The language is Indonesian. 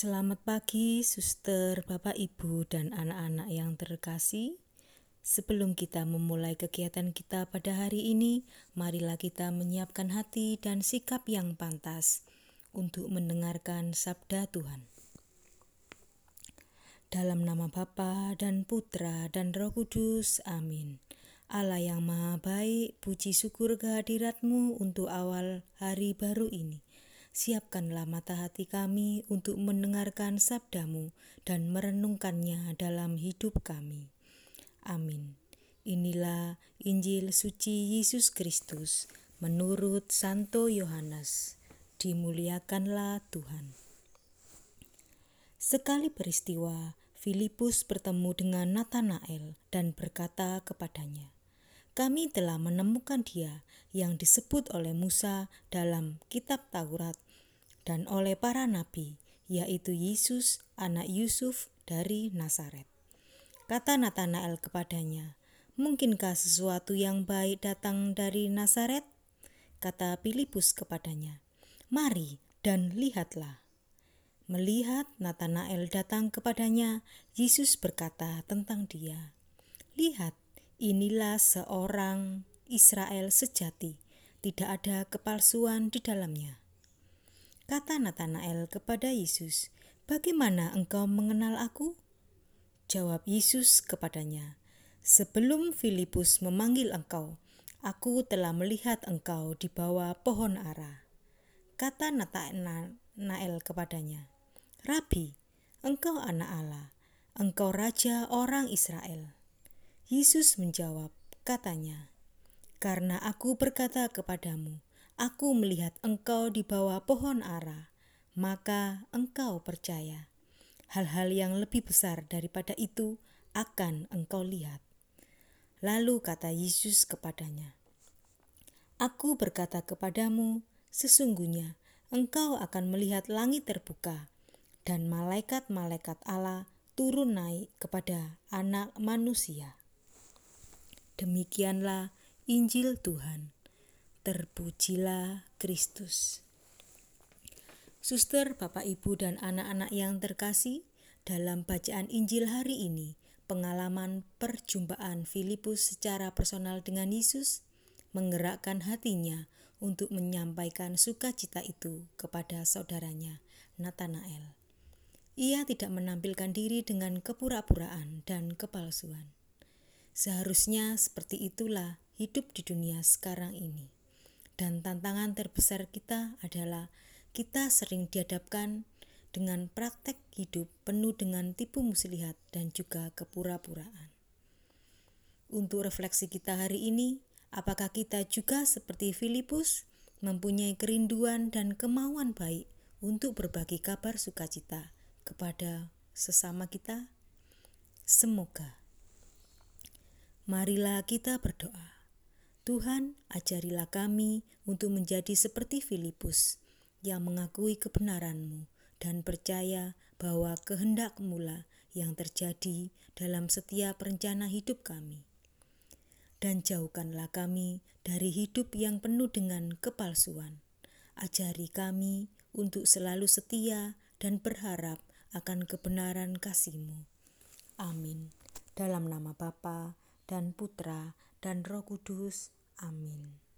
Selamat pagi, suster, bapak, ibu, dan anak-anak yang terkasih. Sebelum kita memulai kegiatan kita pada hari ini, marilah kita menyiapkan hati dan sikap yang pantas untuk mendengarkan sabda Tuhan. Dalam nama Bapa dan Putra dan Roh Kudus, amin. Allah yang maha baik, puji syukur kehadiratmu untuk awal hari baru ini. Siapkanlah mata hati kami untuk mendengarkan sabdamu dan merenungkannya dalam hidup kami. Amin. Inilah Injil suci Yesus Kristus menurut Santo Yohanes. Dimuliakanlah Tuhan. Sekali peristiwa, Filipus bertemu dengan Nathanael dan berkata kepadanya, kami telah menemukan dia yang disebut oleh Musa dalam kitab Taurat dan oleh para nabi, yaitu Yesus anak Yusuf dari Nazaret. Kata Nathanael kepadanya, Mungkinkah sesuatu yang baik datang dari Nazaret? Kata Filipus kepadanya, Mari dan lihatlah. Melihat Nathanael datang kepadanya, Yesus berkata tentang dia, Lihat, Inilah seorang Israel sejati, tidak ada kepalsuan di dalamnya. Kata Nathanael kepada Yesus, "Bagaimana engkau mengenal aku?" Jawab Yesus kepadanya, "Sebelum Filipus memanggil engkau, aku telah melihat engkau di bawah pohon ara." Kata Nathanael kepadanya, "Rabi, engkau anak Allah, engkau raja orang Israel." Yesus menjawab, katanya, "Karena aku berkata kepadamu, aku melihat engkau di bawah pohon ara, maka engkau percaya. Hal-hal yang lebih besar daripada itu akan engkau lihat." Lalu kata Yesus kepadanya, "Aku berkata kepadamu, sesungguhnya engkau akan melihat langit terbuka dan malaikat-malaikat Allah turun naik kepada Anak Manusia." Demikianlah Injil Tuhan. Terpujilah Kristus. Suster, Bapak, Ibu, dan anak-anak yang terkasih, dalam bacaan Injil hari ini, pengalaman perjumpaan Filipus secara personal dengan Yesus menggerakkan hatinya untuk menyampaikan sukacita itu kepada saudaranya, Nathanael. Ia tidak menampilkan diri dengan kepura-puraan dan kepalsuan. Seharusnya seperti itulah hidup di dunia sekarang ini. Dan tantangan terbesar kita adalah kita sering dihadapkan dengan praktek hidup penuh dengan tipu muslihat dan juga kepura-puraan. Untuk refleksi kita hari ini, apakah kita juga seperti Filipus mempunyai kerinduan dan kemauan baik untuk berbagi kabar sukacita kepada sesama kita? Semoga Marilah kita berdoa. Tuhan, ajarilah kami untuk menjadi seperti Filipus yang mengakui kebenaran-Mu dan percaya bahwa kehendak-Mu lah yang terjadi dalam setiap rencana hidup kami. Dan jauhkanlah kami dari hidup yang penuh dengan kepalsuan. Ajari kami untuk selalu setia dan berharap akan kebenaran kasih-Mu. Amin. Dalam nama Bapa dan Putra dan Roh Kudus. Amin.